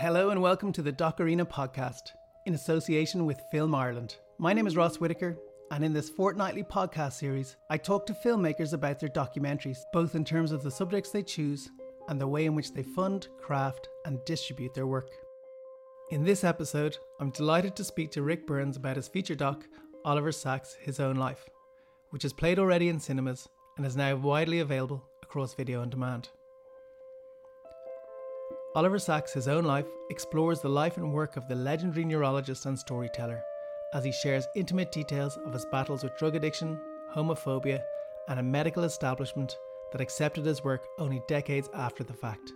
Hello and welcome to the Doc Arena podcast in association with Film Ireland. My name is Ross Whitaker, and in this fortnightly podcast series, I talk to filmmakers about their documentaries, both in terms of the subjects they choose and the way in which they fund, craft, and distribute their work. In this episode, I'm delighted to speak to Rick Burns about his feature doc, Oliver Sacks' His Own Life, which is played already in cinemas and is now widely available across video on demand. Oliver Sacks' His Own Life explores the life and work of the legendary neurologist and storyteller as he shares intimate details of his battles with drug addiction, homophobia, and a medical establishment that accepted his work only decades after the fact.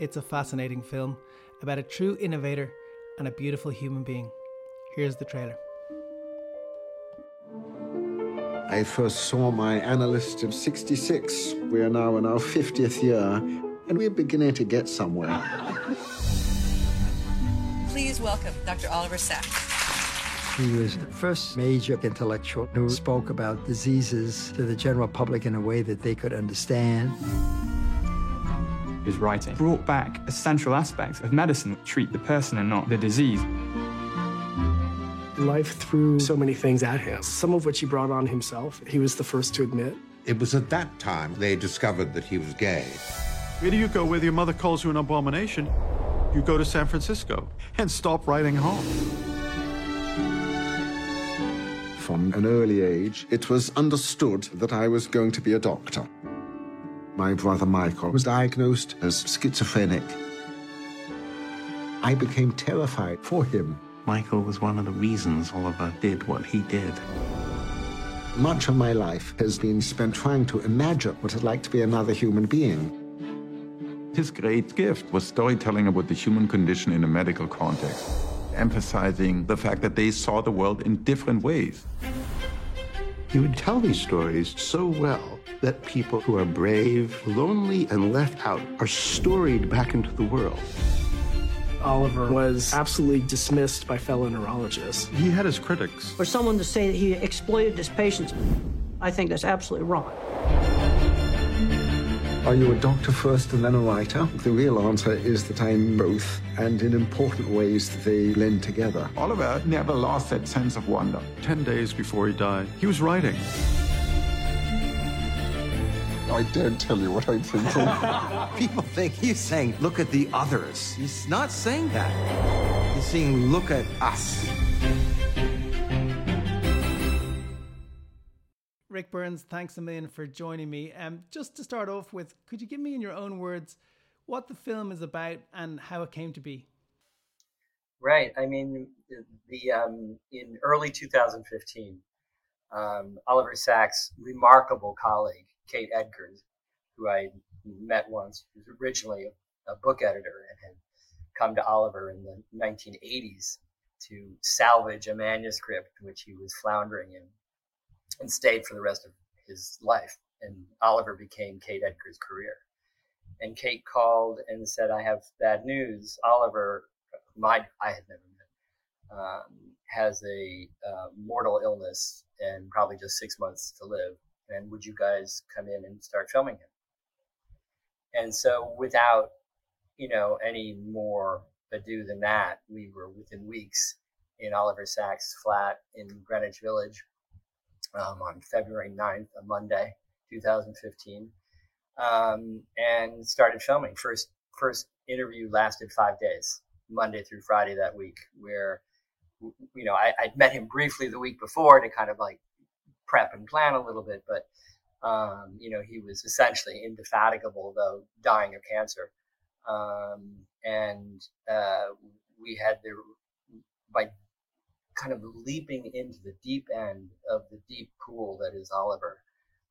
It's a fascinating film about a true innovator and a beautiful human being. Here's the trailer. I first saw my analyst in 66. We are now in our 50th year, and we're beginning to get somewhere. Please welcome Dr. Oliver Sacks. He was the first major intellectual who spoke about diseases to the general public in a way that they could understand. His writing brought back essential aspects of medicine that treat the person and not the disease. Life threw so many things at him, some of which he brought on himself. He was the first to admit. It was at that time they discovered that he was gay. Where do you go whether your mother calls you an abomination? You go to San Francisco and stop writing home. From an early age, it was understood that I was going to be a doctor. My brother Michael was diagnosed as schizophrenic. I became terrified for him. Michael was one of the reasons Oliver did what he did. Much of my life has been spent trying to imagine what it's like to be another human being. His great gift was storytelling about the human condition in a medical context, emphasizing the fact that they saw the world in different ways. He would tell these stories so well that people who are brave, lonely, and left out are storied back into the world. Oliver was absolutely dismissed by fellow neurologists. He had his critics. For someone to say that he exploited his patients, I think that's absolutely wrong. Are you a doctor first and then a writer? The real answer is that I'm both, and in important ways they blend together. Oliver never lost that sense of wonder. Ten days before he died, he was writing. I daren't tell you what I'm thinking. People think he's saying, look at the others. He's not saying that. He's saying, look at us. Rick Burns, thanks a million for joining me. Um, just to start off with, could you give me in your own words what the film is about and how it came to be? Right. I mean, the, um, in early 2015, um, Oliver Sacks' remarkable colleague Kate Edgars, who I met once, was originally a, a book editor and had come to Oliver in the 1980s to salvage a manuscript which he was floundering in and stayed for the rest of his life. And Oliver became Kate Edgars' career. And Kate called and said, I have bad news. Oliver, my, I had never met, um, has a uh, mortal illness and probably just six months to live. And would you guys come in and start filming him? And so without, you know, any more ado than that, we were within weeks in Oliver Sacks' flat in Greenwich Village um, on February 9th, a Monday, 2015, um, and started filming. First, first interview lasted five days, Monday through Friday that week, where, you know, I, I'd met him briefly the week before to kind of like prep and plan a little bit, but, um, you know, he was essentially indefatigable, though dying of cancer. Um, and uh, we had the, by kind of leaping into the deep end of the deep pool that is Oliver,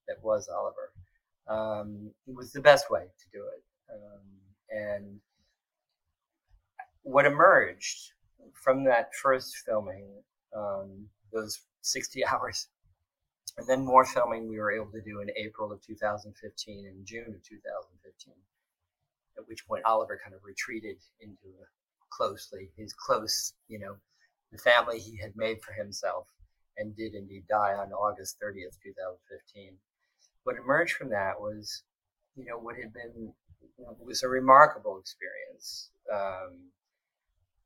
that was Oliver. Um, it was the best way to do it. Um, and what emerged from that first filming, um, those 60 hours, and then more filming we were able to do in April of 2015 and June of 2015, at which point Oliver kind of retreated into a closely, his close, you know, the family he had made for himself and did indeed die on August 30th, 2015. What emerged from that was, you know, what had been was a remarkable experience. Um,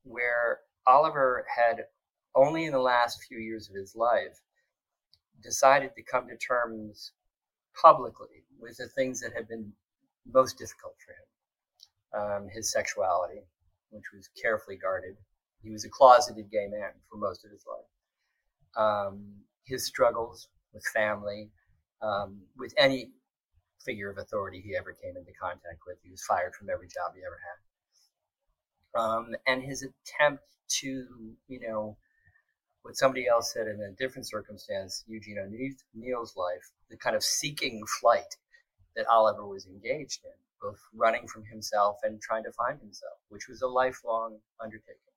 where Oliver had only in the last few years of his life decided to come to terms publicly with the things that had been most difficult for him um, his sexuality, which was carefully guarded. He was a closeted gay man for most of his life. Um, his struggles with family, um, with any figure of authority he ever came into contact with. He was fired from every job he ever had. Um, and his attempt to, you know, what somebody else said in a different circumstance, Eugene O'Neill's life, the kind of seeking flight that Oliver was engaged in, both running from himself and trying to find himself, which was a lifelong undertaking.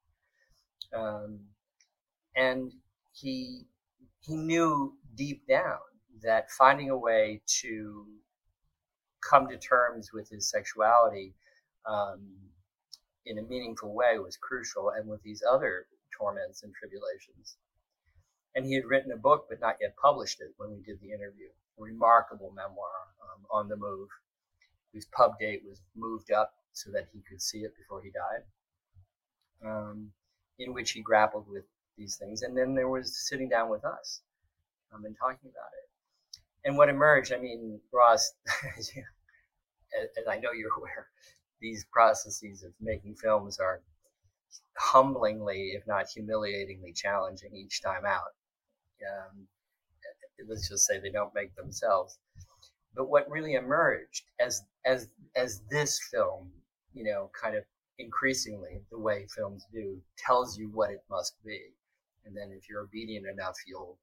Um, and he he knew deep down that finding a way to come to terms with his sexuality um, in a meaningful way was crucial, and with these other torments and tribulations. And he had written a book, but not yet published it when we did the interview. A remarkable memoir um, on the move, whose pub date was moved up so that he could see it before he died, um, in which he grappled with these things. And then there was sitting down with us um, and talking about it. And what emerged, I mean, Ross, as, you, as I know you're aware, these processes of making films are humblingly, if not humiliatingly, challenging each time out. Um, let's just say they don't make themselves. But what really emerged as as as this film, you know, kind of increasingly the way films do, tells you what it must be, and then if you're obedient enough, you'll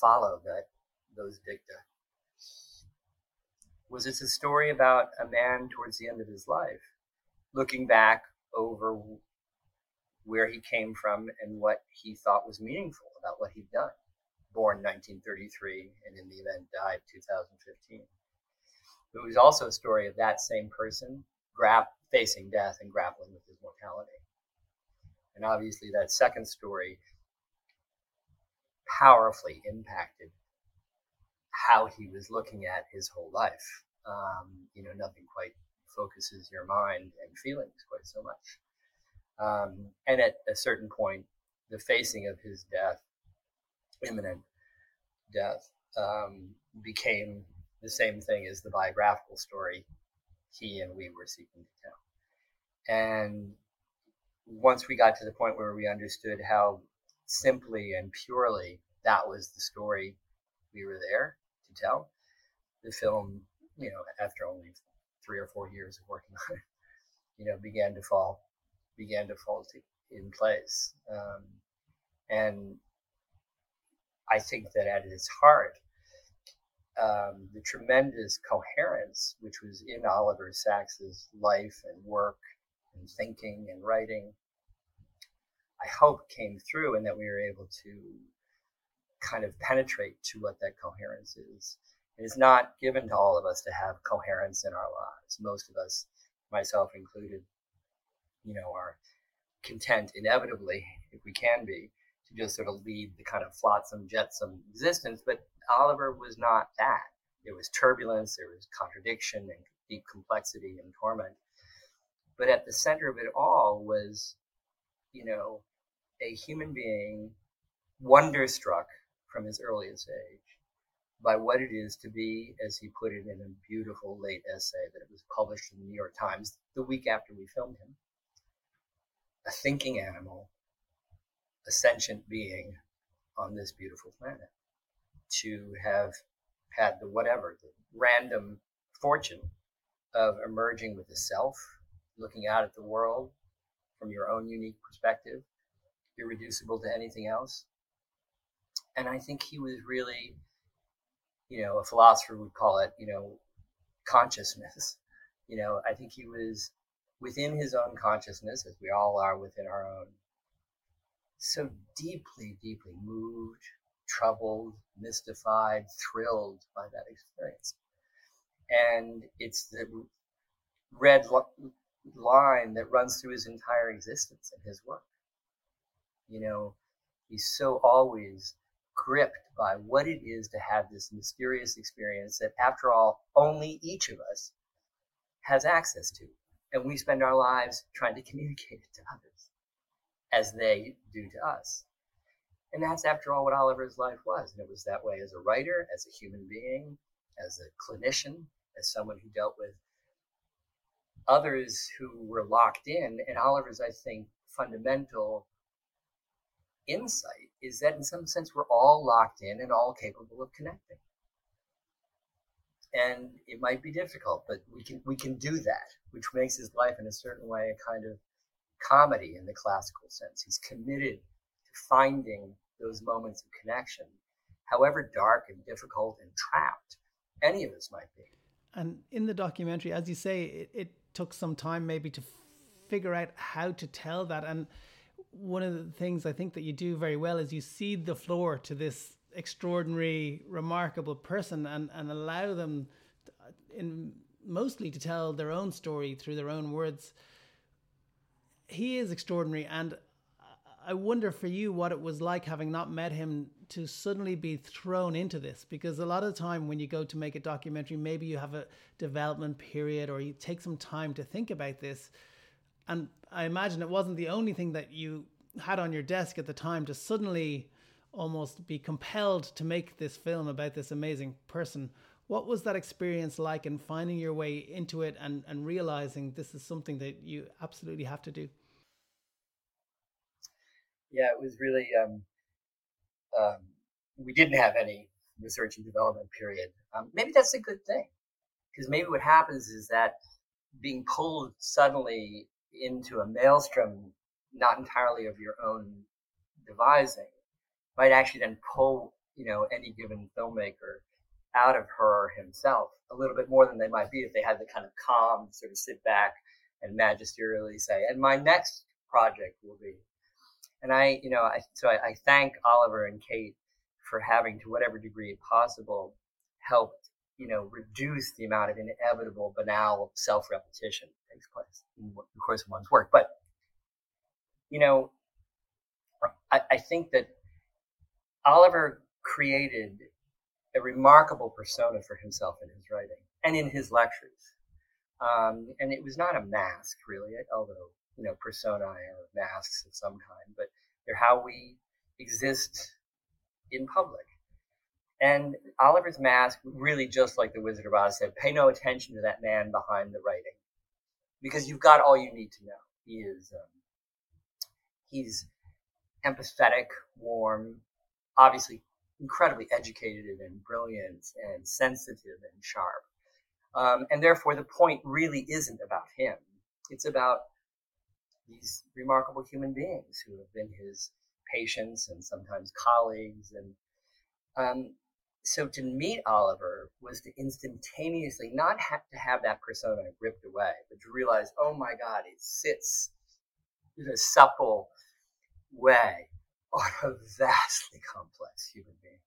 follow that those dicta. Was it's a story about a man towards the end of his life, looking back over where he came from and what he thought was meaningful about what he'd done. Born 1933 and in the event died 2015. It was also a story of that same person gra- facing death and grappling with his mortality. And obviously, that second story powerfully impacted how he was looking at his whole life. Um, you know, nothing quite focuses your mind and feelings quite so much. Um, and at a certain point, the facing of his death, imminent death, um, became the same thing as the biographical story he and we were seeking to tell. And once we got to the point where we understood how simply and purely that was the story we were there to tell, the film, you know, after only three or four years of working on it, you know, began to fall began to fall in place. Um, and I think that at its heart, um, the tremendous coherence which was in Oliver Sacks's life and work and thinking and writing, I hope came through and that we were able to kind of penetrate to what that coherence is. It is not given to all of us to have coherence in our lives. Most of us, myself included, you know, are content inevitably, if we can be, to just sort of lead the kind of flotsam jetsam existence. But Oliver was not that. There was turbulence, there was contradiction and deep complexity and torment. But at the center of it all was, you know, a human being wonderstruck from his earliest age by what it is to be, as he put it in a beautiful late essay that was published in the New York Times the week after we filmed him, a thinking animal, a sentient being on this beautiful planet. To have had the whatever, the random fortune of emerging with a self, looking out at the world from your own unique perspective, irreducible to anything else. And I think he was really, you know, a philosopher would call it, you know, consciousness. You know, I think he was within his own consciousness, as we all are within our own, so deeply, deeply moved, troubled, mystified, thrilled by that experience. And it's the red line that runs through his entire existence and his work. You know, he's so always gripped by what it is to have this mysterious experience that, after all, only each of us has access to and we spend our lives trying to communicate it to others. as they do to us. And that's, after all, what Oliver's life was. And it was that way as a writer, as a human being, as a clinician, as someone who dealt with others who were locked in. And Oliver's, I think, fundamental insight is that in some sense we're all locked in and all capable of connecting. And it might be difficult, but we can we can do that, which makes his life in a certain way a kind of comedy in the classical sense. He's committed to finding those moments of connection, however dark and difficult and trapped any of us might be. And in the documentary, as you say, it, it took some time maybe to figure out how to tell that. And one of the things I think that you do very well is you cede the floor to this extraordinary, remarkable person and, and allow them in mostly to tell their own story through their own words. He is extraordinary and I wonder for you what it was like having not met him to suddenly be thrown into this because a lot of the time when you go to make a documentary maybe you have a development period or you take some time to think about this and I imagine it wasn't the only thing that you had on your desk at the time to suddenly almost be compelled to make this film about this amazing person. What was that experience like in finding your way into it and, and realizing this is something that you absolutely have to do? Yeah, it was really, um, um, we didn't have any research and development period. Um, maybe that's a good thing because maybe what happens is that being pulled suddenly into a maelstrom, not entirely of your own devising, might actually then pull, you know, any given filmmaker out of her or himself a little bit more than they might be if they had the kind of calm sort of sit back and magisterially say, and my next project will be. And I, you know, I, so I, I thank Oliver and Kate for having, to whatever degree possible, helped you know, reduce the amount of inevitable, banal self repetition that takes place in the course of one's work. But, you know, I, I think that Oliver created a remarkable persona for himself in his writing and in his lectures. Um, and it was not a mask, really, although, you know, personae or masks of some kind, but they're how we exist in public. And Oliver's Mask, really just like the Wizard of Oz said, pay no attention to that man behind the writing, because you've got all you need to know. He is, um, he's empathetic, warm, obviously incredibly educated and brilliant and sensitive and sharp. Um, and therefore, the point really isn't about him. It's about these remarkable human beings who have been his patients and sometimes colleagues and um, so to meet Oliver was to instantaneously not have to have that persona ripped away, but to realize, oh my God, it sits in a supple way on a vastly complex human being.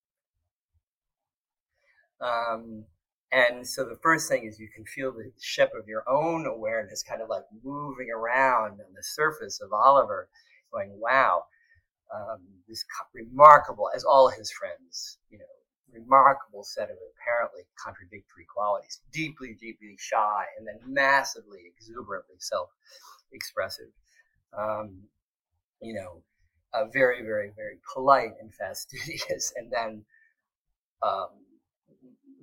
Um, and so the first thing is you can feel the ship of your own awareness kind of like moving around on the surface of Oliver, going, wow, um, this remarkable, as all his friends, you know, remarkable set of apparently contradictory qualities. Deeply, deeply shy, and then massively, exuberantly self-expressive. Um, you know, very, very, very polite and fastidious, and then um,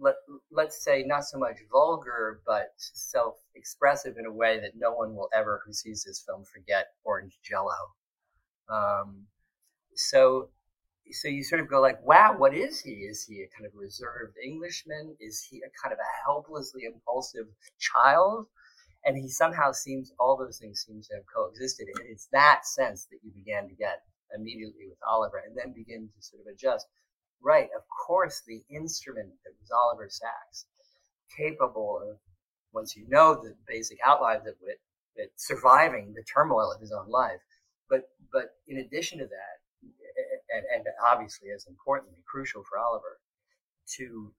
let let's say not so much vulgar, but self-expressive in a way that no one will ever, who sees this film, forget Orange Jello. Um, so so you sort of go like, wow, what is he? Is he a kind of reserved Englishman? Is he a kind of a helplessly impulsive child? And he somehow seems, all those things seem to have coexisted. And it's that sense that you began to get immediately with Oliver and then begin to sort of adjust. Right, of course, the instrument that was Oliver Sacks, capable of, once you know the basic outlines of it, surviving the turmoil of his own life. But, but in addition to that, and, and obviously as importantly crucial for Oliver to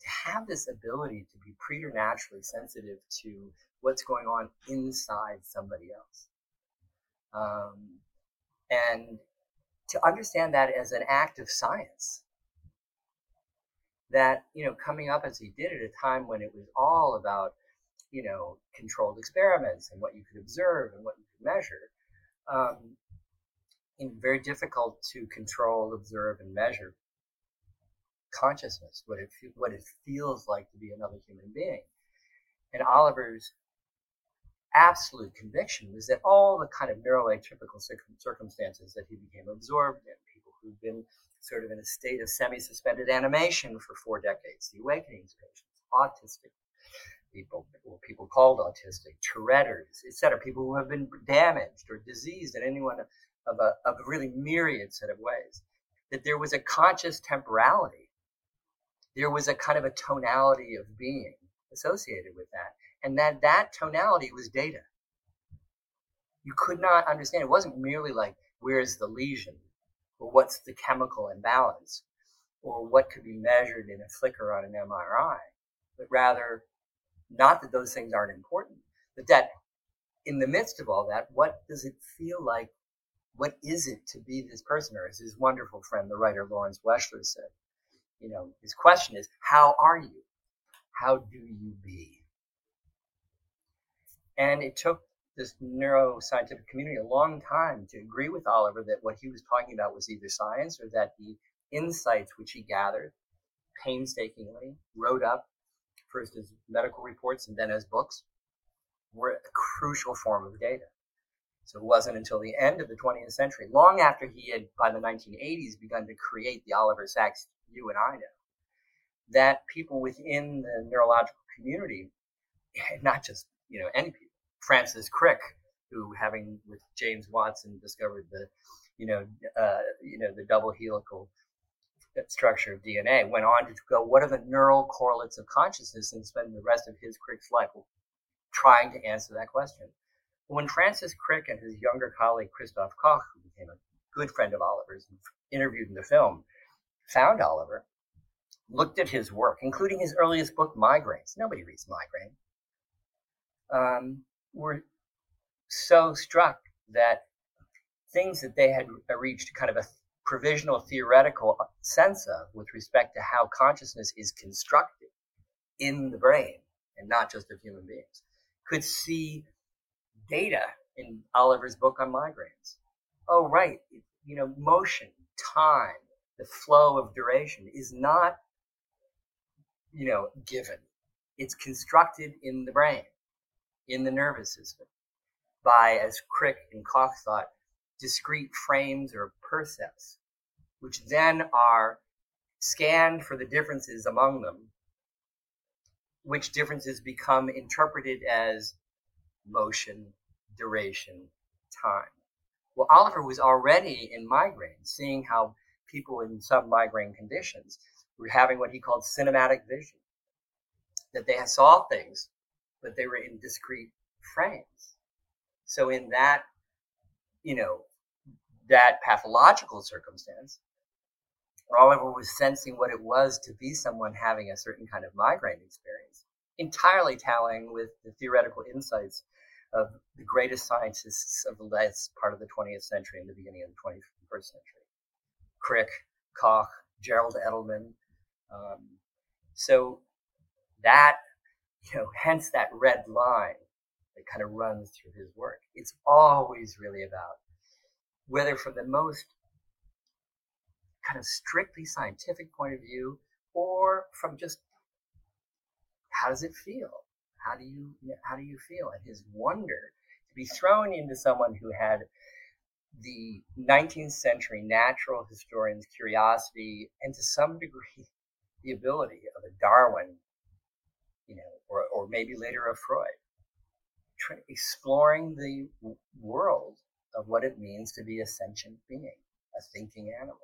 to have this ability to be preternaturally sensitive to what's going on inside somebody else. Um, and to understand that as an act of science. That, you know, coming up as he did at a time when it was all about, you know, controlled experiments and what you could observe and what you could measure, um, very difficult to control, observe, and measure consciousness, what it what it feels like to be another human being. And Oliver's absolute conviction was that all the kind of neuroatypical circumstances that he became absorbed in, people who've been sort of in a state of semi-suspended animation for four decades, the awakenings patients, autistic people, or people called autistic, Tourette's, etc., people who have been damaged or diseased in any one of a, of a really myriad set of ways, that there was a conscious temporality. There was a kind of a tonality of being associated with that. And that that tonality was data. You could not understand. It wasn't merely like, where's the lesion? Or what's the chemical imbalance? Or what could be measured in a flicker on an MRI? But rather, not that those things aren't important, but that in the midst of all that, what does it feel like? What is it to be this person? Or as his wonderful friend, the writer Lawrence Weschler said, you know, his question is, how are you? How do you be? And it took this neuroscientific community a long time to agree with Oliver that what he was talking about was either science or that the insights which he gathered painstakingly, wrote up first as medical reports and then as books, were a crucial form of data. So it wasn't until the end of the 20th century, long after he had, by the 1980s, begun to create the Oliver Sacks you and I know, that people within the neurological community, not just you know any people, Francis Crick, who having with James Watson discovered the you know uh, you know the double helical structure of DNA, went on to go what are the neural correlates of consciousness and spend the rest of his Crick's life trying to answer that question. When Francis Crick and his younger colleague Christoph Koch, who became a good friend of Oliver's, interviewed in the film, found Oliver, looked at his work, including his earliest book, Migraines. Nobody reads Migraine. Um, were so struck that things that they had reached kind of a provisional theoretical sense of with respect to how consciousness is constructed in the brain and not just of human beings could see data in Oliver's book on migraines. Oh, right. You know, motion, time, the flow of duration is not you know, given. It's constructed in the brain, in the nervous system, by, as Crick and Koch thought, discrete frames or percepts, which then are scanned for the differences among them, which differences become interpreted as motion, duration, time. Well, Oliver was already in migraine, seeing how people in some migraine conditions were having what he called cinematic vision, that they saw things, but they were in discrete frames. So in that, you know, that pathological circumstance, Oliver was sensing what it was to be someone having a certain kind of migraine experience, entirely tallying with the theoretical insights of the greatest scientists of the last part of the 20th century and the beginning of the 21st century. Crick, Koch, Gerald Edelman, um, so that, you know, hence that red line that kind of runs through his work. It's always really about whether from the most kind of strictly scientific point of view or from just how does it feel? How do you how do you feel? And his wonder to be thrown into someone who had the 19th century natural historian's curiosity and to some degree the ability of a Darwin, you know, or, or maybe later a Freud, exploring the world of what it means to be a sentient being, a thinking animal.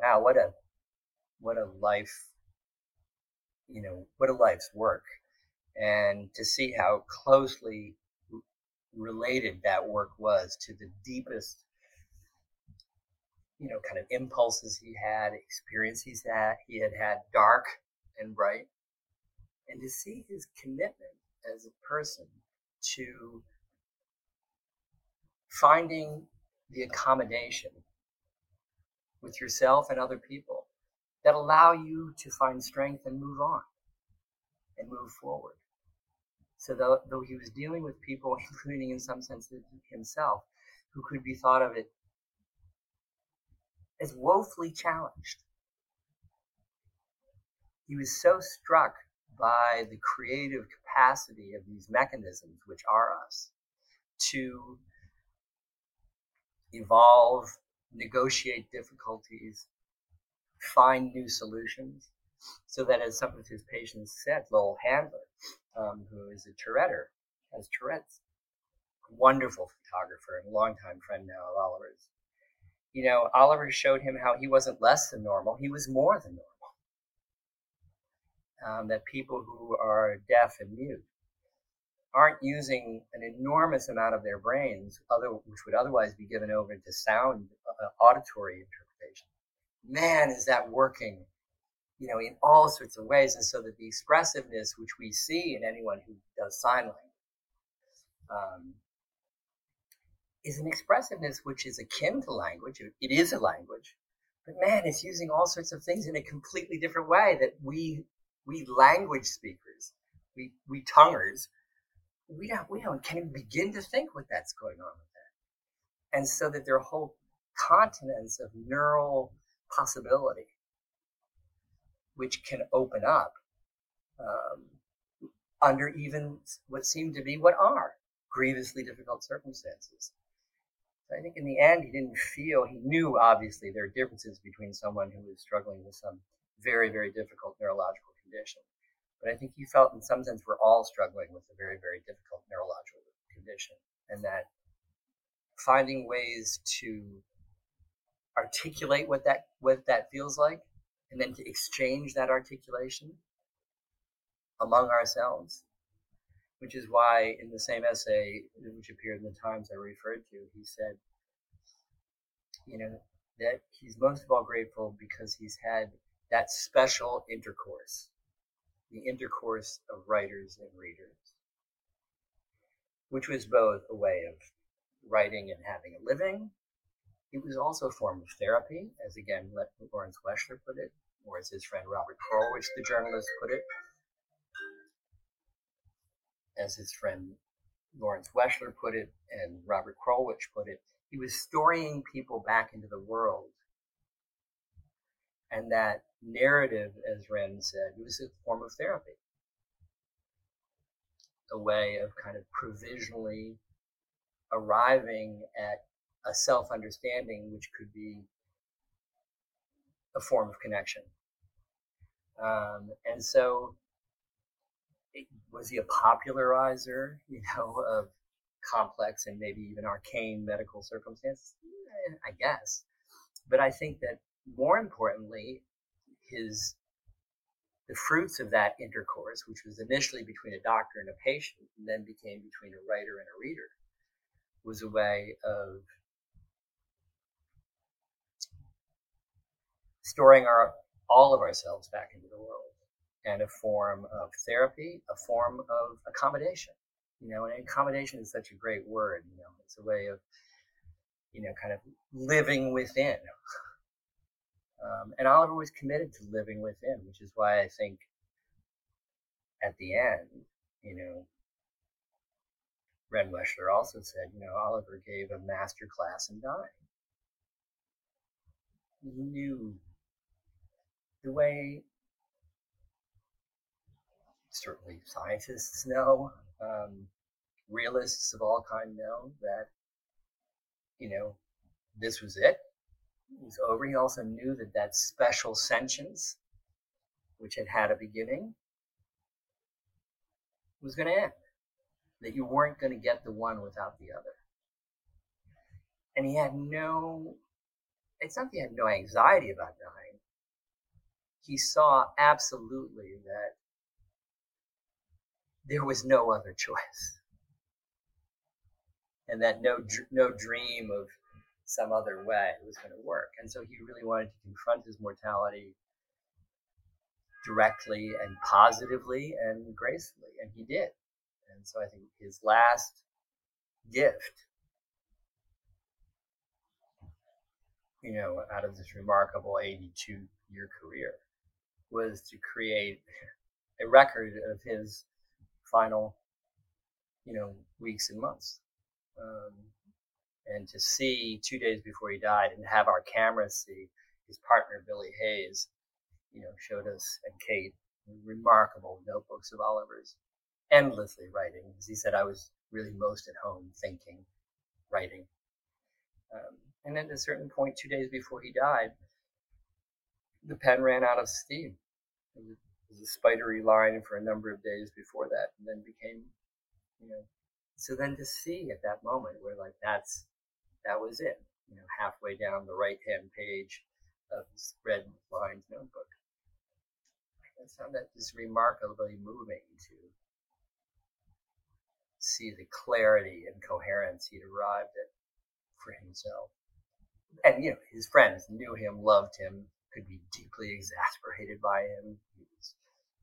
Wow, what a what a life, you know, what a life's work, and to see how closely related that work was to the deepest you know, kind of impulses he had, experiences that he had had, dark and bright, and to see his commitment as a person to finding the accommodation with yourself and other people that allow you to find strength and move on and move forward. So though, though he was dealing with people, including in some sense himself, who could be thought of it as woefully challenged. He was so struck by the creative capacity of these mechanisms, which are us, to evolve, negotiate difficulties, find new solutions. So that, as some of his patients said, Lowell Handler, um, who is a Touretteer, has Tourette's, wonderful photographer and longtime friend now of Oliver's. You know, Oliver showed him how he wasn't less than normal, he was more than normal. Um, that people who are deaf and mute aren't using an enormous amount of their brains, other which would otherwise be given over to sound uh, auditory interpretation. Man, is that working, you know, in all sorts of ways, and so that the expressiveness which we see in anyone who does sign language um, is an expressiveness which is akin to language. It is a language, but man, it's using all sorts of things in a completely different way that we we language speakers, we we tonguers we don't we don't even begin to think what that's going on with that. And so that there are whole continents of neural possibility which can open up um, under even what seem to be what are grievously difficult circumstances. I think in the end, he didn't feel, he knew obviously there are differences between someone who is struggling with some very, very difficult neurological condition but I think he felt in some sense we're all struggling with a very, very difficult neurological condition. And that finding ways to articulate what that what that feels like and then to exchange that articulation among ourselves which is why in the same essay which appeared in the times i referred to he said you know that he's most of all grateful because he's had that special intercourse the intercourse of writers and readers, which was both a way of writing and having a living. It was also a form of therapy, as again Lawrence Weschler put it, or as his friend Robert Krulwich, the journalist, put it, as his friend Lawrence Weschler put it, and Robert Krulwich put it. He was storying people back into the world and that narrative, as Ren said, was a form of therapy, a way of kind of provisionally arriving at a self understanding which could be a form of connection. Um, and so, it, was he a popularizer, you know, of complex and maybe even arcane medical circumstances? Eh, I guess. But I think that more importantly, his the fruits of that intercourse, which was initially between a doctor and a patient, and then became between a writer and a reader, was a way of storing our all of ourselves back into the world, and a form of therapy, a form of accommodation. You know, and accommodation is such a great word. You know, it's a way of you know, kind of living within um, and Oliver was committed to living with him, which is why I think at the end, you know, Ren Weschler also said, you know, Oliver gave a master class in dying. He knew the way certainly scientists know, um, realists of all kind know that, you know, this was it was over. He also knew that that special sentience, which had had a beginning, was going to end. That you weren't going to get the one without the other. And he had no, it's not that he had no anxiety about dying. He saw absolutely that there was no other choice. And that no, no dream of some other way it was going to work. And so he really wanted to confront his mortality directly and positively and gracefully, and he did. And so I think his last gift, you know, out of this remarkable 82 year career was to create a record of his final, you know, weeks and months. Um, And to see two days before he died and have our cameras see his partner, Billy Hayes, you know, showed us and Kate remarkable notebooks of Oliver's, endlessly writing. As he said, I was really most at home thinking, writing. Um, and at a certain point, two days before he died, the pen ran out of steam. It was a spidery line for a number of days before that, and then became, you know. So then to see at that moment where like that's that was it, you know, halfway down the right hand page of this red lined notebook. I found that just remarkably moving to see the clarity and coherence he'd arrived at for himself. And you know, his friends knew him, loved him, could be deeply exasperated by him. He was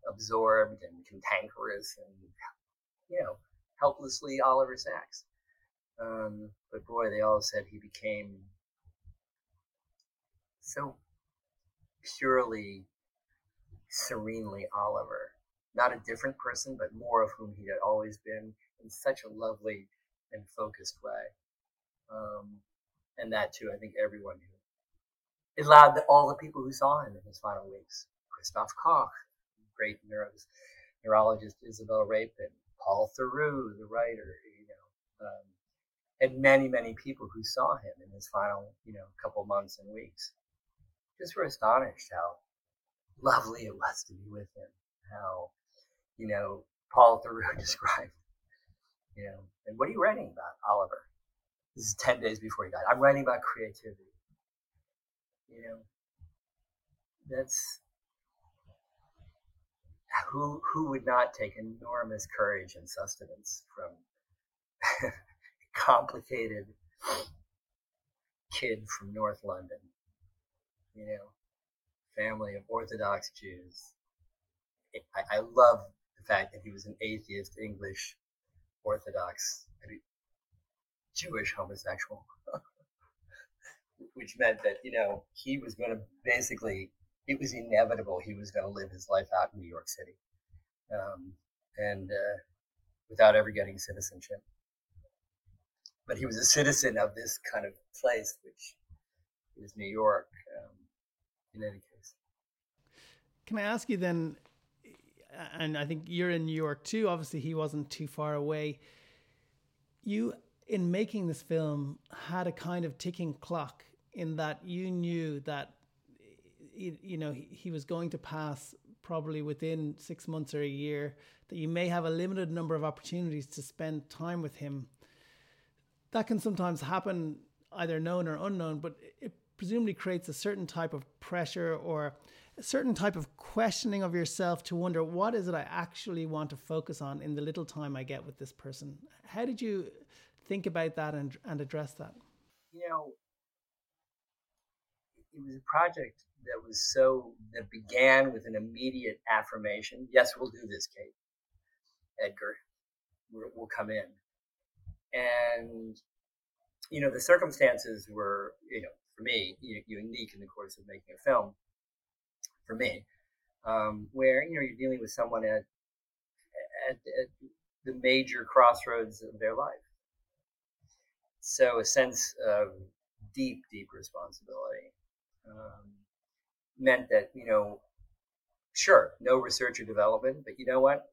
absorbed and cantankerous and you know, helplessly Oliver Sacks. Um, but boy, they all said he became so purely, serenely Oliver. Not a different person, but more of whom he had always been in such a lovely and focused way. Um, and that too, I think everyone knew. It allowed all the people who saw him in his final weeks, Christoph Koch, great neuros, neurologist Isabelle Rapin, Paul Theroux, the writer, you know, um, and many, many people who saw him in his final, you know, couple months and weeks, just were astonished how lovely it was to be with him. How, you know, Paul Theroux described, you know, and what are you writing about, Oliver? This is 10 days before he died. I'm writing about creativity. You know, that's who who would not take enormous courage and sustenance from complicated kid from North London, you know, family of Orthodox Jews. I, I love the fact that he was an atheist English Orthodox Jewish homosexual, which meant that you know he was going to basically it was inevitable he was going to live his life out in New York City, um, and uh, without ever getting citizenship. But he was a citizen of this kind of place, which is New York. Um, in any case, can I ask you then? And I think you're in New York too. Obviously, he wasn't too far away. You, in making this film, had a kind of ticking clock in that you knew that you know he was going to pass probably within six months or a year that you may have a limited number of opportunities to spend time with him that can sometimes happen either known or unknown but it presumably creates a certain type of pressure or a certain type of questioning of yourself to wonder what is it I actually want to focus on in the little time I get with this person. How did you think about that and, and address that? You know, it was a project that was so that began with an immediate affirmation. Yes, we'll do this, Kate. Edgar, we'll come in, and you know the circumstances were, you know, for me, unique in the course of making a film. For me, um, where you know you're dealing with someone at, at, at the major crossroads of their life. So a sense of deep, deep responsibility. Um, meant that, you know, sure, no research or development, but you know what?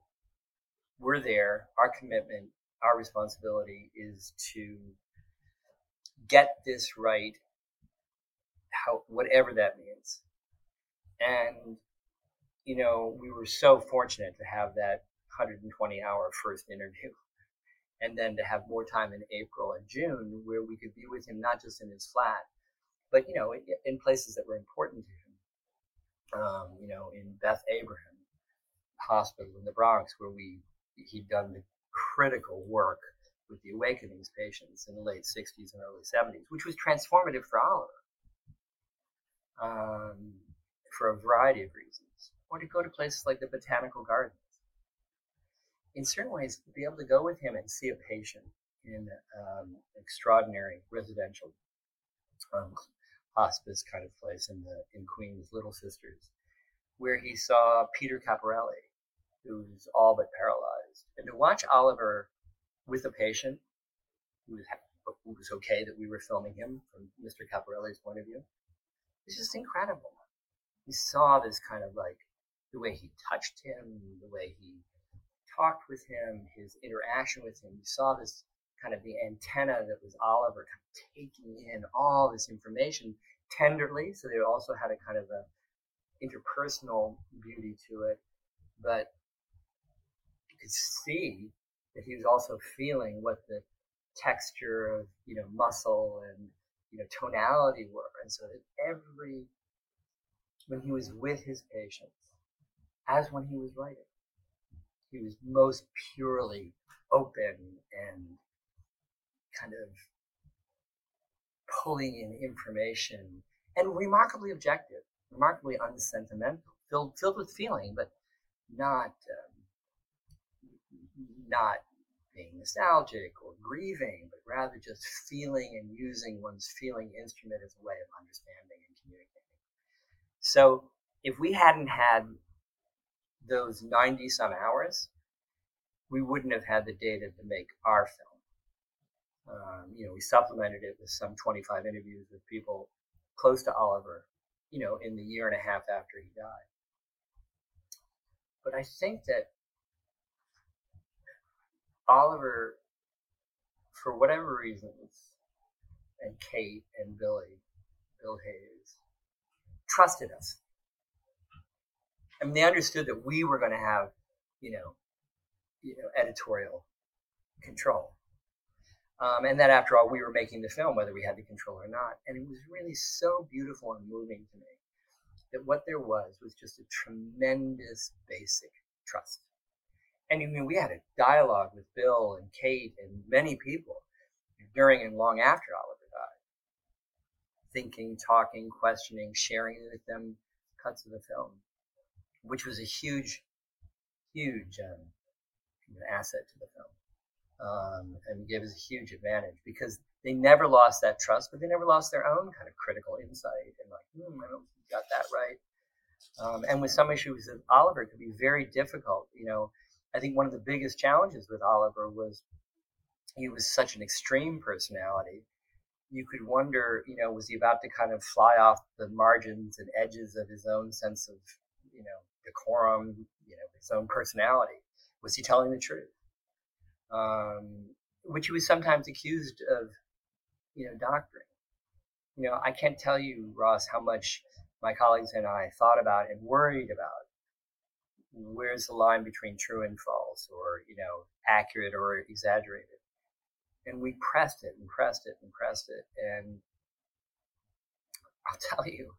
We're there. Our commitment, our responsibility is to get this right, how, whatever that means. And, you know, we were so fortunate to have that 120 hour first interview and then to have more time in April and June where we could be with him, not just in his flat, but, you know, in, in places that were important to him um, you know, in Beth Abraham Hospital in the Bronx, where we he'd done the critical work with the Awakenings patients in the late 60s and early 70s, which was transformative for Oliver um, for a variety of reasons. Or to go to places like the Botanical Gardens. In certain ways, to be able to go with him and see a patient in um, extraordinary residential um, hospice kind of place in the in Queens, Little Sisters, where he saw Peter Caporelli, who's all but paralyzed, and to watch Oliver with a patient who was okay that we were filming him from Mr. Caporelli's point of view. It's just incredible. He saw this kind of like the way he touched him, the way he talked with him, his interaction with him. You saw this kind of the antenna that was Oliver kind of taking in all this information tenderly. So they also had a kind of a interpersonal beauty to it, but could see that he was also feeling what the texture of you know muscle and you know tonality were, and so that every when he was with his patients, as when he was writing, he was most purely open and kind of pulling in information and remarkably objective, remarkably unsentimental, filled filled with feeling, but not um, not being nostalgic or grieving, but rather just feeling and using one's feeling instrument as a way of understanding and communicating. So if we hadn't had those 90 some hours, we wouldn't have had the data to make our film. Um, you know, we supplemented it with some 25 interviews with people close to Oliver, you know, in the year and a half after he died. But I think that Oliver, for whatever reasons, and Kate and Billy, Bill Hayes, trusted us. I mean, they understood that we were going to have, you know, you know, editorial control. Um, and that after all, we were making the film, whether we had the control or not. And it was really so beautiful and moving to me that what there was was just a tremendous basic trust. And I mean, we had a dialogue with Bill and Kate and many people during and long after Oliver died. Thinking, talking, questioning, sharing with them cuts of the film, which was a huge, huge um, asset to the film um, and gave us a huge advantage because they never lost that trust, but they never lost their own kind of critical insight and like, hmm, I don't got that right. Um, and with some issues with Oliver, it could be very difficult. You know, I think one of the biggest challenges with Oliver was he was such an extreme personality. You could wonder, you know, was he about to kind of fly off the margins and edges of his own sense of, you know, decorum, you know, his own personality? Was he telling the truth? um, which he was sometimes accused of, you know, doctoring. You know, I can't tell you, Ross, how much my colleagues and I thought about and worried about where's the line between true and false, or you know, accurate or exaggerated. And we pressed it and pressed it and pressed it, and I'll tell you,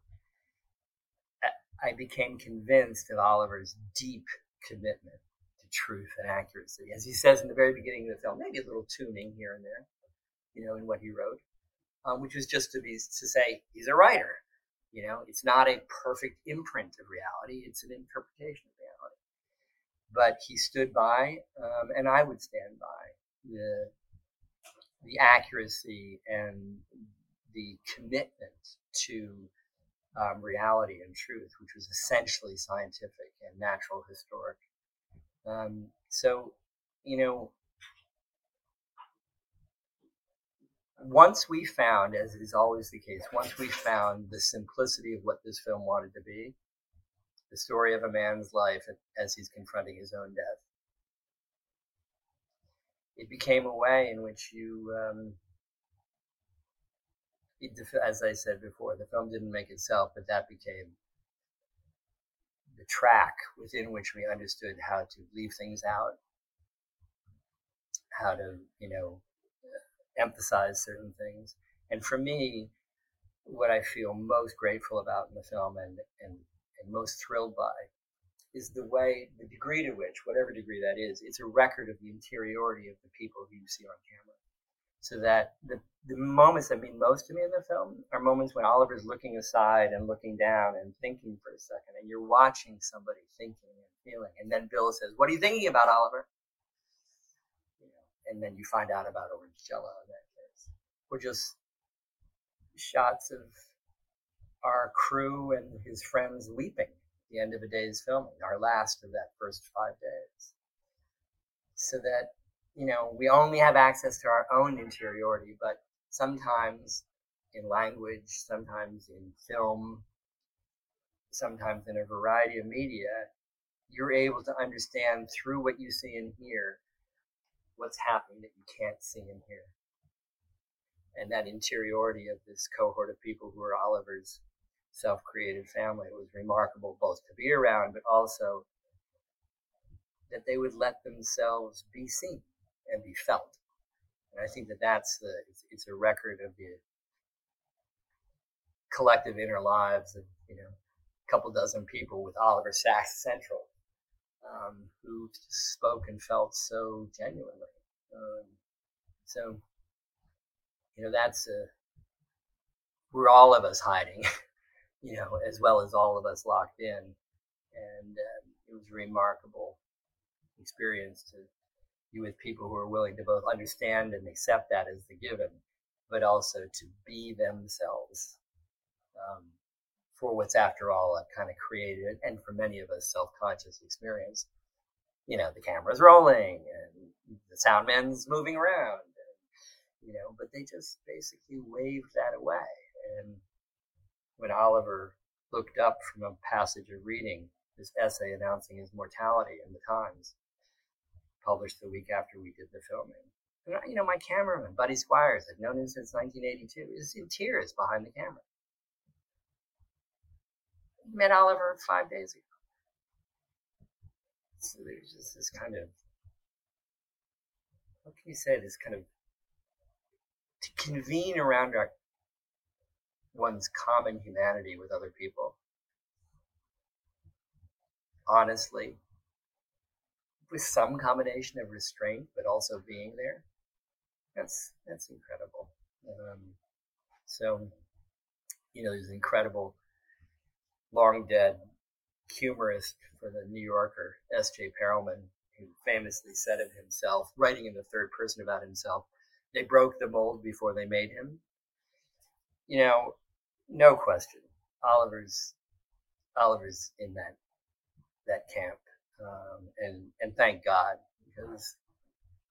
I became convinced of Oliver's deep commitment to truth and accuracy. As he says in the very beginning of the film, maybe a little tuning here and there, you know, in what he wrote, um, which was just to be to say he's a writer. You know, it's not a perfect imprint of reality; it's an interpretation. But he stood by, um, and I would stand by the the accuracy and the commitment to um, reality and truth, which was essentially scientific and natural historic. Um, so, you know, once we found, as is always the case, once we found the simplicity of what this film wanted to be, the story of a man's life as he's confronting his own death, it became a way in which you, um, it, as I said before, the film didn't make itself, but that became the track within which we understood how to leave things out, how to, you know, emphasize certain things. And for me, what I feel most grateful about in the film and, and, and most thrilled by is the way, the degree to which, whatever degree that is, it's a record of the interiority of the people who you see on camera so that the, the moments that mean most to me in the film are moments when Oliver's looking aside and looking down and thinking for a second, and you're watching somebody thinking and feeling, and then Bill says, "What are you thinking about, Oliver?" You know, and then you find out about Orange Jello in that case, or just shots of our crew and his friends weeping at the end of a day's filming, our last of that first five days, so that you know, we only have access to our own interiority, but sometimes in language, sometimes in film, sometimes in a variety of media, you're able to understand through what you see and hear what's happening that you can't see and hear. And that interiority of this cohort of people who are Oliver's self created family It was remarkable, both to be around, but also that they would let themselves be seen and be felt. And I think that that's the, it's, it's a record of the collective inner lives of, you know, a couple dozen people with Oliver Sacks Central, um, who spoke and felt so genuinely. Um, so, you know, that's a, we're all of us hiding, you know, as well as all of us locked in. And um, it was a remarkable experience to be with people who are willing to both understand and accept that as the given, but also to be themselves um, for what's, after all, a kind of created and for many of us self-conscious experience. You know, the camera's rolling and the sound man's moving around, and, you know, but they just basically waved that away. And when Oliver looked up from a passage of reading this essay announcing his mortality in the Times, published the week after we did the filming. And, you know, my cameraman, Buddy Squires, I've known him since 1982, is in tears behind the camera. Met Oliver five days ago. So there's just this kind of, what can you say, this kind of, to convene around our, one's common humanity with other people. Honestly, with some combination of restraint, but also being there. That's that's incredible. Um, so, you know, there's an incredible, long dead humorist for the New Yorker, S.J. Perelman, who famously said of himself, writing in the third person about himself, they broke the mold before they made him. You know, no question, Oliver's Oliver's in that that camp um, and and thank God because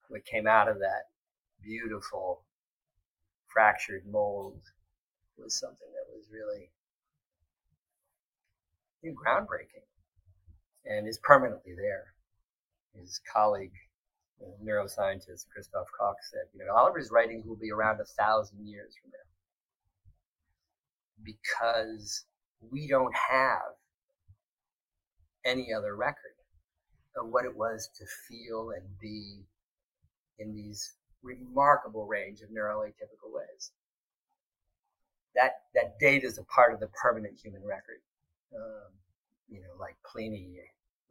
what came out of that beautiful fractured mold was something that was really groundbreaking and is permanently there. His colleague, neuroscientist Christoph Koch said, you know, Oliver's writing will be around a thousand years from now because we don't have any other record of what it was to feel and be in these remarkable range of neuroatypical ways. That that data is a part of the permanent human record. Um, you know, like Pliny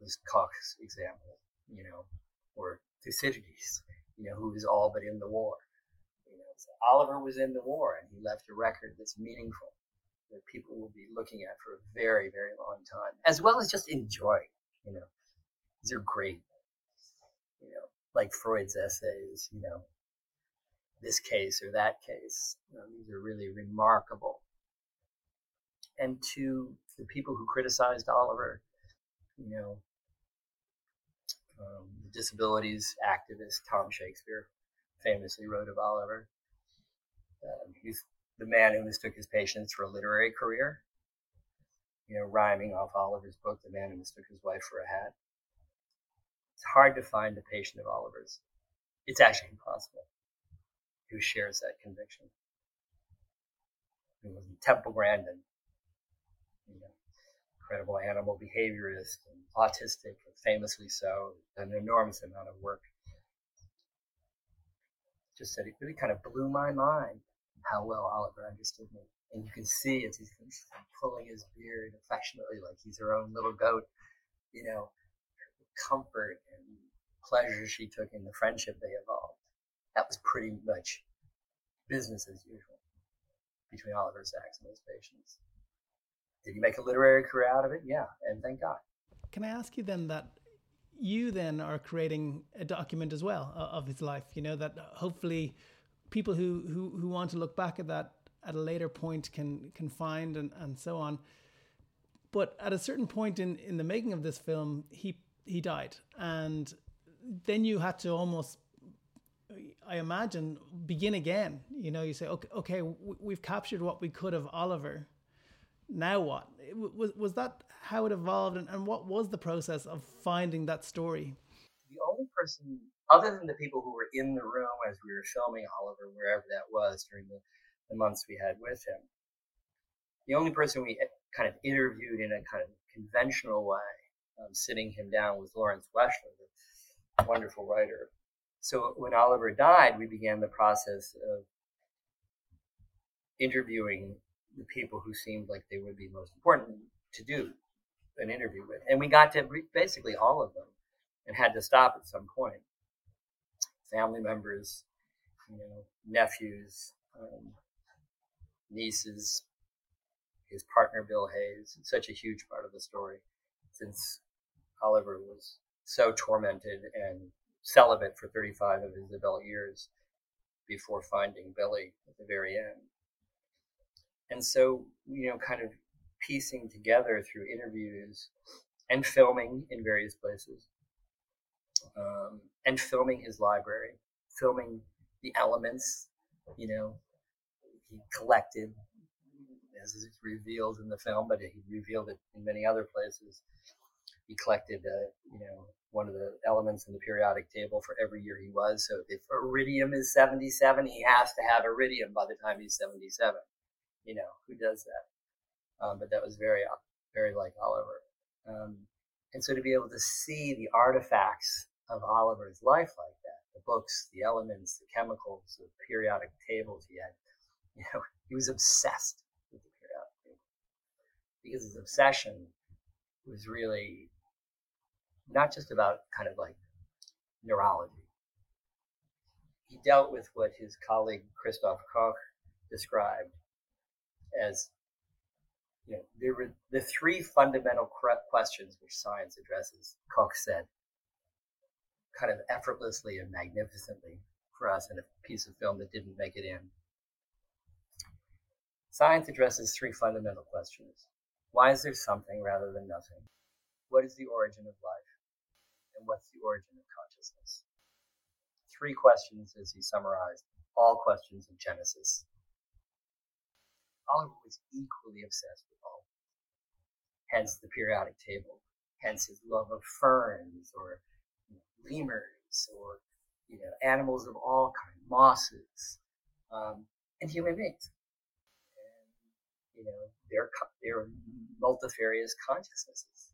was Koch's example, you know, or Thucydides, you know, who was all but in the war. You know, so Oliver was in the war and he left a record that's meaningful that people will be looking at for a very, very long time, as well as just enjoy, you know. These are great. You know, like Freud's essays, you know, this case or that case. You know, these are really remarkable. And to the people who criticized Oliver, you know, um, the disabilities activist Tom Shakespeare famously wrote of Oliver. Um, he's the man who mistook his patients for a literary career. You know, rhyming off Oliver's book, The Man Who Mistook His Wife for a Hat. It's hard to find a patient of Oliver's. It's actually impossible who shares that conviction. He was Temple Grandin, you know, incredible animal behaviorist and autistic, and famously so, an enormous amount of work. Just said it really kind of blew my mind how well Oliver understood me. And you can see as he's pulling his beard affectionately like he's her own little goat, you know, comfort and pleasure she took in the friendship they evolved. That was pretty much business as usual between Oliver Sacks and his patients. Did he make a literary career out of it? Yeah, and thank God. Can I ask you then that you then are creating a document as well uh, of his life? You know that hopefully people who who, who want to look back at that at a later point can can find and, and so on. But at a certain point in, in the making of this film, he he died, and then you had to almost I imagine, begin again. You know, you say, okay, okay, we've captured what we could of Oliver. Now what? Was was that how it evolved, and, and what was the process of finding that story? The only person, other than the people who were in the room as we were filming Oliver, wherever that was during the, the months we had with him, the only person we kind of interviewed in a kind of conventional way, um, sitting him down, was Lawrence Weschler, the wonderful writer so when Oliver died, we began the process of interviewing the people who seemed like they would be most important to do an interview with. And we got to basically all of them and had to stop at some point. Family members, you know, nephews, um, nieces, his partner Bill Hayes. It's such a huge part of the story since Oliver was so tormented and celibate for 35 of his adult years before finding Billy at the very end. And so, you know, kind of piecing together through interviews and filming in various places, um, and filming his library, filming the elements, you know, he collected, as is revealed in the film, but he revealed it in many other places. He collected, uh, you know, one of the elements in the periodic table for every year he was. So if iridium is 77, he has to have iridium by the time he's 77. You know, who does that? Um, but that was very, very like Oliver. Um, and so to be able to see the artifacts of Oliver's life like that, the books, the elements, the chemicals, the periodic tables he had, you know, he was obsessed with the periodic table. Because his obsession was really not just about kind of like neurology. He dealt with what his colleague Christoph Koch described as, you know, there were the three fundamental questions which science addresses, Koch said, kind of effortlessly and magnificently for us in a piece of film that didn't make it in. Science addresses three fundamental questions. Why is there something rather than nothing? What is the origin of life? and what's the origin of consciousness? Three questions as he summarized, all questions of Genesis. Oliver was equally obsessed with all. Hence the periodic table, hence his love of ferns or lemurs or you know animals of all kinds, mosses, um, and human beings. And you know their their multifarious consciousnesses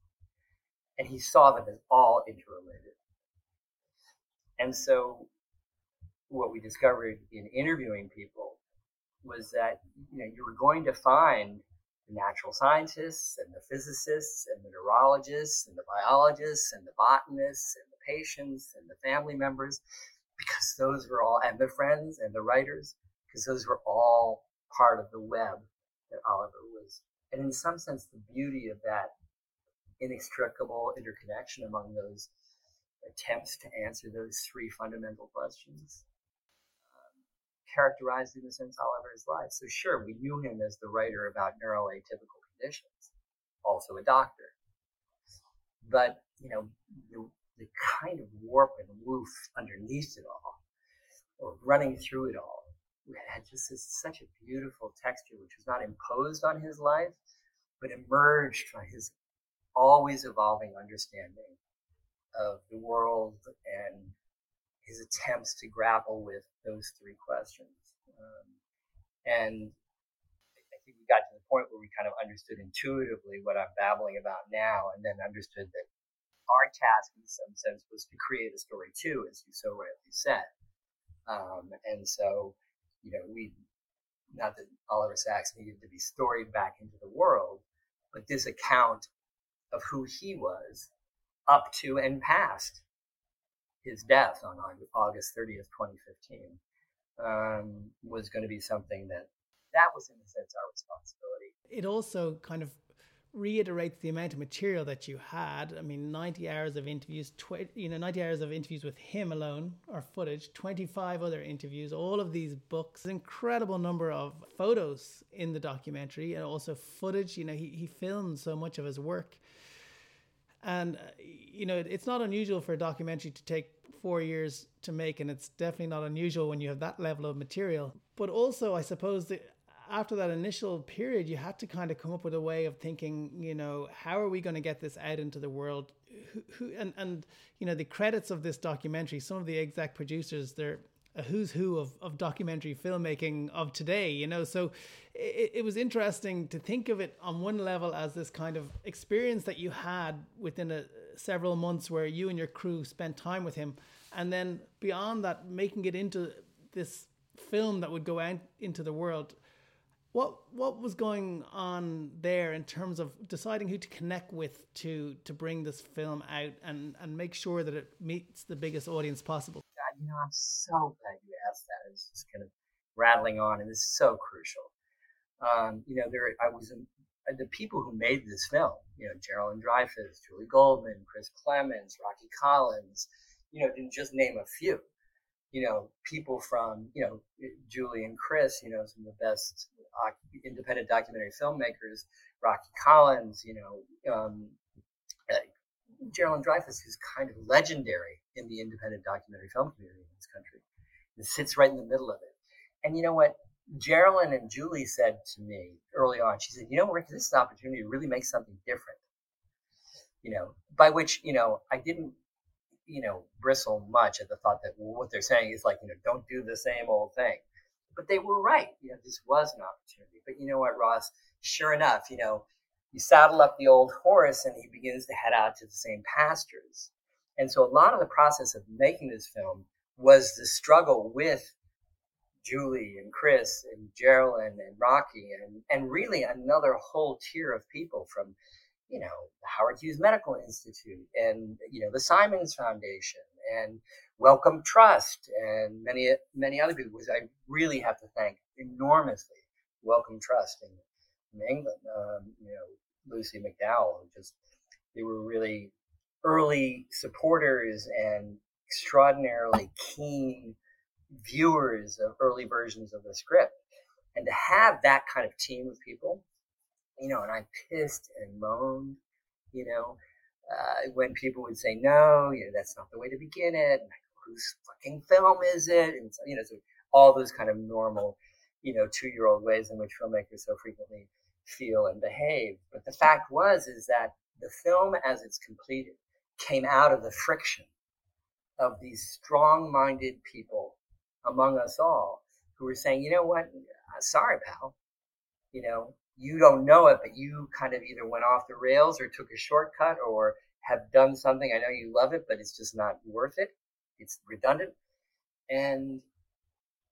and he saw them as all interrelated. And so, what we discovered in interviewing people was that you know you were going to find the natural scientists and the physicists and the neurologists and the biologists and the botanists and the patients and the family members because those were all and the friends and the writers because those were all part of the web that Oliver was and in some sense the beauty of that inextricable interconnection among those attempts to answer those three fundamental questions um, characterized in a sense Oliver's life. So sure, we knew him as the writer about neuroatypical conditions, also a doctor. But, you know, the, kind of warp and woof underneath it all, or running through it all, had just this, such a beautiful texture, which was not imposed on his life, but emerged from his always evolving understanding of the world and his attempts to grapple with those three questions. Um, and I think we got to the point where we kind of understood intuitively what I'm babbling about now, and then understood that our task, in some sense, was to create a story too, as you so rightly said. Um, and so, you know, we, not that Oliver Sacks needed to be storied back into the world, but this account of who he was up to and past his death on August 30th, 2015, um, was going to be something that that was in a sense our responsibility. It also kind of reiterates the amount of material that you had. I mean, 90 hours of interviews, tw- you know, 90 hours of interviews with him alone, or footage, 25 other interviews, all of these books, incredible number of photos in the documentary, and also footage. You know, he, he filmed so much of his work. And, uh, you know, it's not unusual for a documentary to take four years to make, and it's definitely not unusual when you have that level of material. But also, I suppose that after that initial period, you had to kind of come up with a way of thinking, you know, how are we going to get this out into the world? Who, who and, and, you know, the credits of this documentary, some of the exec producers, they're a who's who of, of documentary filmmaking of today, you know. So it, it was interesting to think of it on one level as this kind of experience that you had within a, several months where you and your crew spent time with him. And then beyond that, making it into this film that would go out into the world what what was going on there in terms of deciding who to connect with to to bring this film out and and make sure that it meets the biggest audience possible? God, you know, I'm so glad you asked that. I was just kind of rattling on, and this is so crucial. Um, you know, there I was in, uh, the people who made this film. You know, Geraldine Dreyfous, Julie Goldman, Chris Clements, Rocky Collins. You know, to just name a few you know, people from, you know, Julie and Chris, you know, some of the best independent documentary filmmakers, Rocky Collins, you know, um, uh, Geraldine Dreyfous, who's kind of legendary in the independent documentary film community in this country. It sits right in the middle of it. And you know what? Geraldine and Julie said to me early on, she said, you know, Ric, this is an opportunity to really make something different. You know, by which, you know, I didn't you know, bristle much at the thought that well, what they're saying is like, you know, don't do the same old thing. But they were right. You know, this was an opportunity. But you know what, Ross? Sure enough, you know, you saddle up the old horse and he begins to head out to the same pastures. And so a lot of the process of making this film was the struggle with Julie and Chris and Geraldine and Rocky and, and really another whole tier of people from you know, the Howard Hughes Medical Institute and, you know, the Simons Foundation and Wellcome Trust and many, many other people, which I really have to thank enormously. Wellcome Trust in, in England, um, you know, Lucy McDowell, just, they were really early supporters and extraordinarily keen viewers of early versions of the script. And to have that kind of team of people you know, and I pissed and moaned, you know, uh, when people would say, no, you know, that's not the way to begin it. And whose fucking film is it? And, you know, so all those kind of normal, you know, two year old ways in which filmmakers so frequently feel and behave. But the fact was, is that the film as it's completed came out of the friction of these strong minded people among us all who were saying, you know what? Sorry, pal. You know, you don't know it, but you kind of either went off the rails or took a shortcut or have done something. I know you love it, but it's just not worth it. It's redundant. And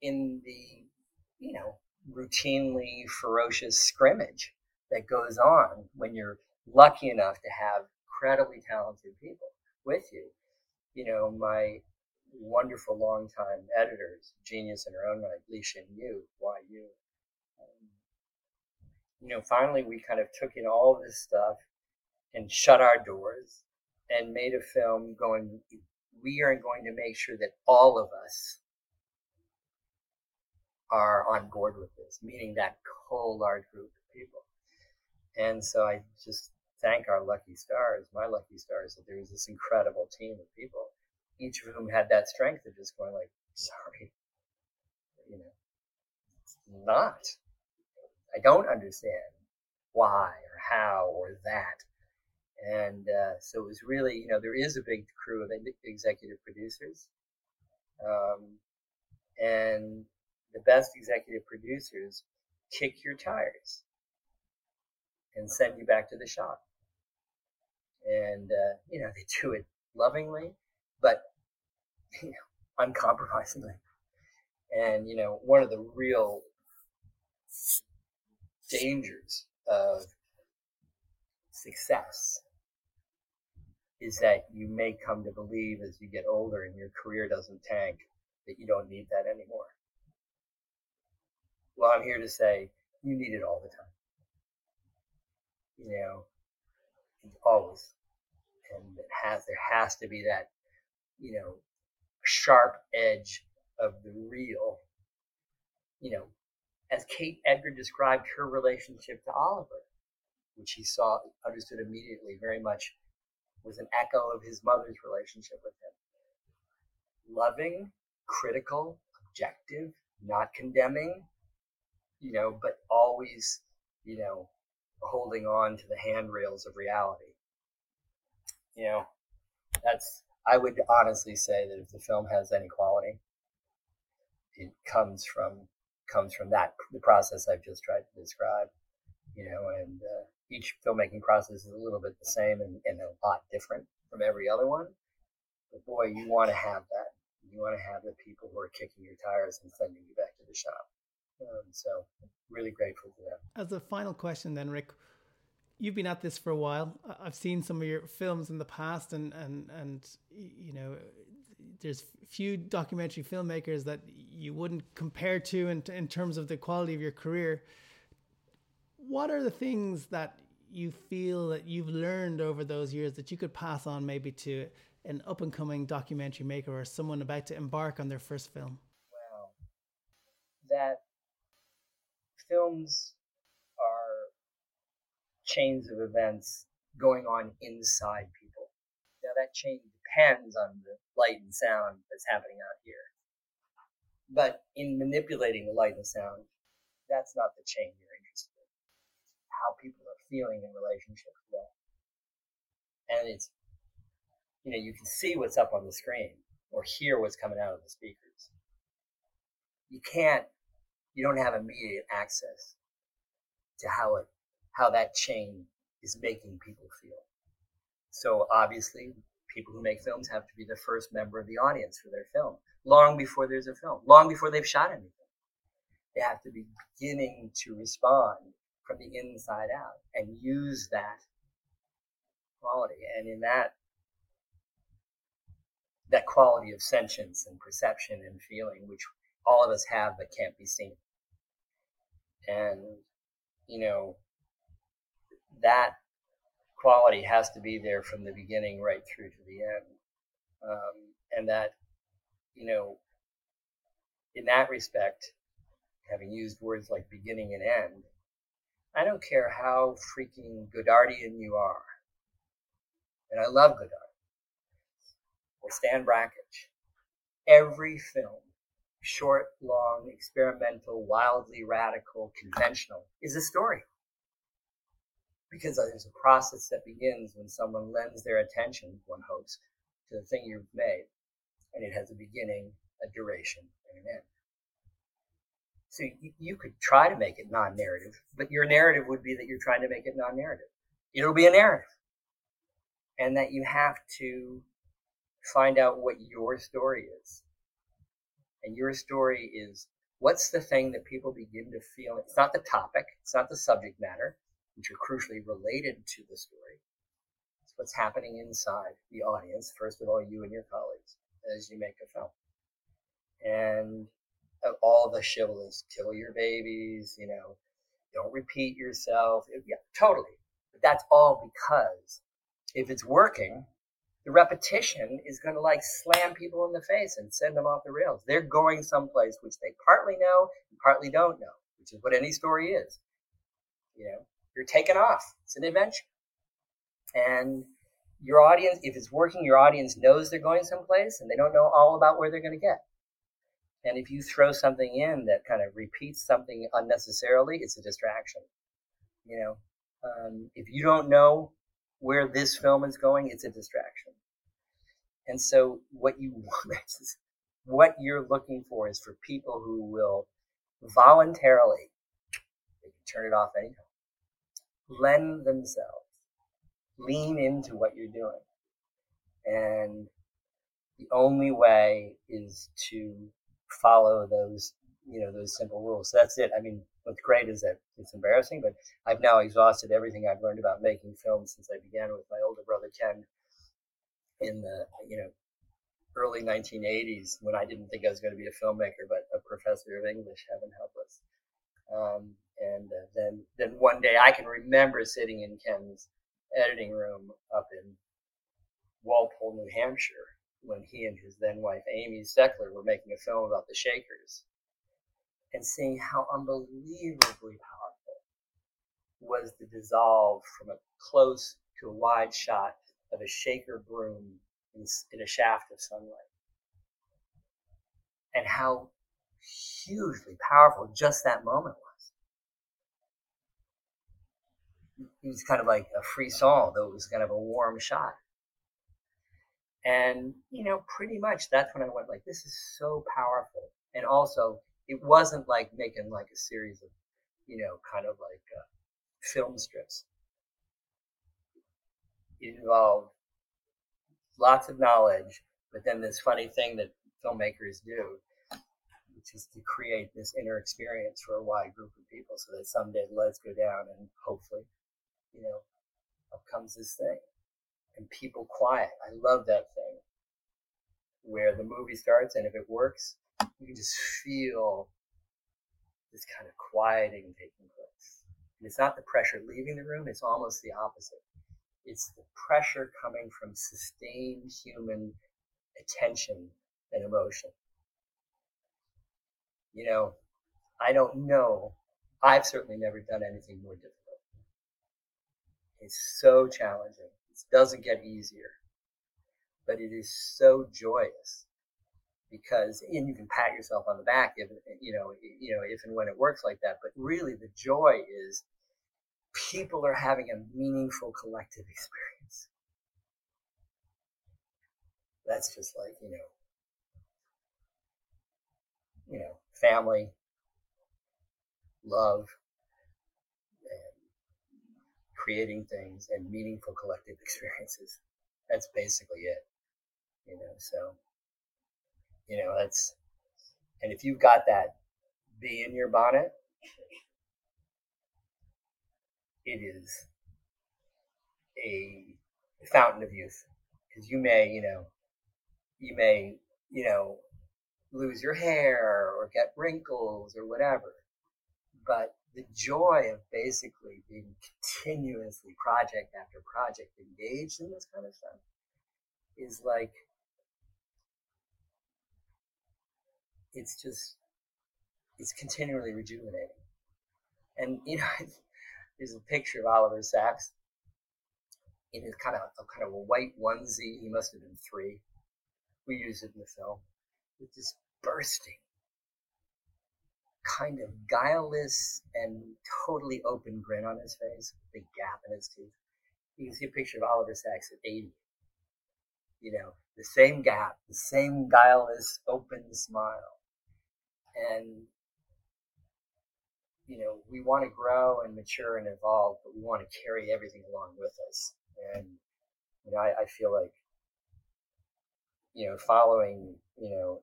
in the, you know, routinely ferocious scrimmage that goes on when you're lucky enough to have incredibly talented people with you, you know, my wonderful longtime editors, genius in her own right, Li Shin Yu, YU, you know, finally we kind of took in all this stuff and shut our doors and made a film going, we are going to make sure that all of us are on board with this, meaning that whole large group of people. And so I just thank our lucky stars, my lucky stars, that there was this incredible team of people, each of whom had that strength of just going like, sorry, you know, not. I don't understand why or how or that. And uh, so it was really, you know, there is a big crew of executive producers. Um, and the best executive producers kick your tires and send you back to the shop. And, uh, you know, they do it lovingly, but, you know, uncompromisingly. And, you know, one of the real dangers of success is that you may come to believe as you get older and your career doesn't tank that you don't need that anymore. Well, I'm here to say you need it all the time. You know, always. And it has, there has to be that, you know, sharp edge of the real, you know, as Kate Edgar described her relationship to Oliver, which he saw, understood immediately, very much was an echo of his mother's relationship with him. loving, critical, objective, not condemning, you know, but always, you know, holding on to the handrails of reality. You know, that's, I would honestly say that if the film has any quality, it comes from comes from that the process I've just tried to describe. You know, and uh, each filmmaking process is a little bit the same and, and a lot different from every other one. But boy, you want to have that. You want to have the people who are kicking your tires and sending you back to the shop. Um, so, really grateful for that. As a final question, then, Ric, you've been at this for a while. I've seen some of your films in the past, and and and you know, there's few documentary filmmakers that you wouldn't compare to in in terms of the quality of your career. What are the things that you feel that you've learned over those years that you could pass on maybe to an up and coming documentary maker or someone about to embark on their first film? Well, that films are chains of events going on inside people. Now, that chain depends on the light and sound that's happening out here. But in manipulating the light and sound, that's not the chain you're interested in. How people are feeling in relationship to that. And it's, you know, you can see what's up on the screen or hear what's coming out of the speakers. You can't, you don't have immediate access to how it, how that chain is making people feel. So obviously, people who make films have to be the first member of the audience for their film, long before there's a film, long before they've shot anything. They have to be beginning to respond from the inside out and use that quality. And in that, that quality of sentience and perception and feeling, which all of us have but can't be seen. And, you know, that quality has to be there from the beginning right through to the end. Um, and that, you know, in that respect, having used words like beginning and end, I don't care how freaking Godardian you are, and I love Godard, or Stan Brakhage, every film, short, long, experimental, wildly radical, conventional, is a story because there's a process that begins when someone lends their attention, one hopes, to the thing you've made, and it has a beginning, a duration, and an end. So you, you could try to make it non-narrative, but your narrative would be that you're trying to make it non-narrative. It'll be a narrative, and that you have to find out what your story is. And your story is what's the thing that people begin to feel? It's not the topic, it's not the subject matter, which are crucially related to the story. It's what's happening inside the audience, first of all, you and your colleagues, as you make a film. And uh, all the chivalrous, kill your babies, you know, don't repeat yourself. Yeah, totally. But that's all because if it's working, the repetition is going to like slam people in the face and send them off the rails. They're going someplace which they partly know and partly don't know, which is what any story is. You know, you're taking off. It's an adventure. And your audience, if it's working, your audience knows they're going someplace and they don't know all about where they're going to get. And if you throw something in that kind of repeats something unnecessarily, it's a distraction. You know, um, if you don't know where this film is going, it's a distraction. And so what you what you're looking for is for people who will voluntarily turn it off anytime lend themselves, lean into what you're doing. And the only way is to follow those, you know, those simple rules. So that's it. I mean, what's great is that it's embarrassing, but I've now exhausted everything I've learned about making films since I began with my older brother Ken in the, you know, early 1980s when I didn't think I was going to be a filmmaker, but a professor of English, heaven help us. Um, and uh, then, then one day I can remember sitting in Ken's editing room up in Walpole, New Hampshire, when he and his then wife Amy Stechler were making a film about the Shakers, and seeing how unbelievably powerful was the dissolve from a close to a wide shot of a shaker broom in, in a shaft of sunlight. and how hugely powerful just that moment was. It was kind of like a frisson, though it was kind of a warm shot. And, you know, pretty much that's when I went like, this is so powerful. And also, it wasn't like making like a series of, you know, kind of like uh, film strips. It involved lots of knowledge, but then this funny thing that filmmakers do, which is to create this inner experience for a wide group of people so that someday lights go down and hopefully, you know, up comes this thing and people quiet. I love that thing where the movie starts and if it works, you can just feel this kind of quieting taking place. And it's not the pressure leaving the room, it's almost the opposite. It's the pressure coming from sustained human attention and emotion. You know, I don't know. I've certainly never done anything more difficult. It's so challenging. It doesn't get easier, but it is so joyous because, and you can pat yourself on the back if, you know, you know, if and when it works like that. But really the joy is people are having a meaningful collective experience. That's just like, you know, you know, family, love, creating things and meaningful collective experiences. That's basically it. You know, so you know, that's and if you've got that bee in your bonnet, it is a fountain of youth. Because you may, you know, you may, you know, lose your hair or get wrinkles or whatever. But the joy of basically being continuously project after project engaged in this kind of stuff is like it's just it's continually rejuvenating. And you know there's a picture of oliver sacks in his kind of a kind of a white onesie. He must have been three. We use it in the film. With this bursting kind of guileless and totally open grin on his face, big gap in his teeth. You can see a picture of Oliver Sacks at 80. You know, the same gap, the same guileless, open smile. And, you know, we want to grow and mature and evolve, but we want to carry everything along with us. And, you know, I, I feel like, you know, following, you know,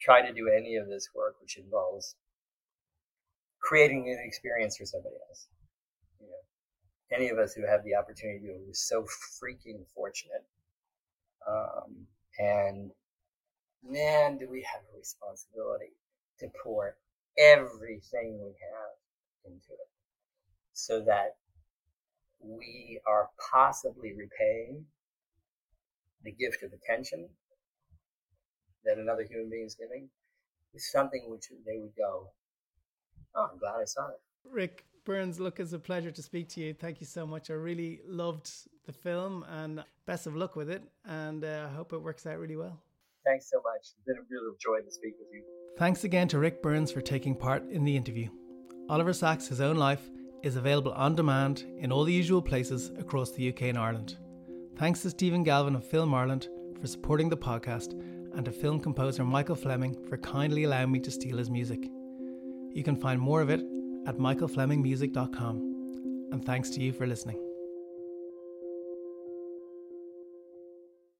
try to do any of this work, which involves creating an experience for somebody else. You know, any of us who have the opportunity to we're so freaking fortunate. Um, and man, do we have a responsibility to pour everything we have into it so that we are possibly repaying the gift of attention that another human being is giving with something which they would go, Oh, I'm glad I saw it. Ric Burns, look, it's a pleasure to speak to you. Thank you so much. I really loved the film and best of luck with it. And uh, I hope it works out really well. Thanks so much. It's been a real joy to speak with you. Thanks again to Ric Burns for taking part in the interview. Oliver Sacks' His Own Life is available on demand in all the usual places across the UK and Ireland. Thanks to Stephen Galvin of Film Ireland for supporting the podcast and to film composer Michael Fleming for kindly allowing me to steal his music. You can find more of it at michaelflemingmusic.com. And thanks to you for listening.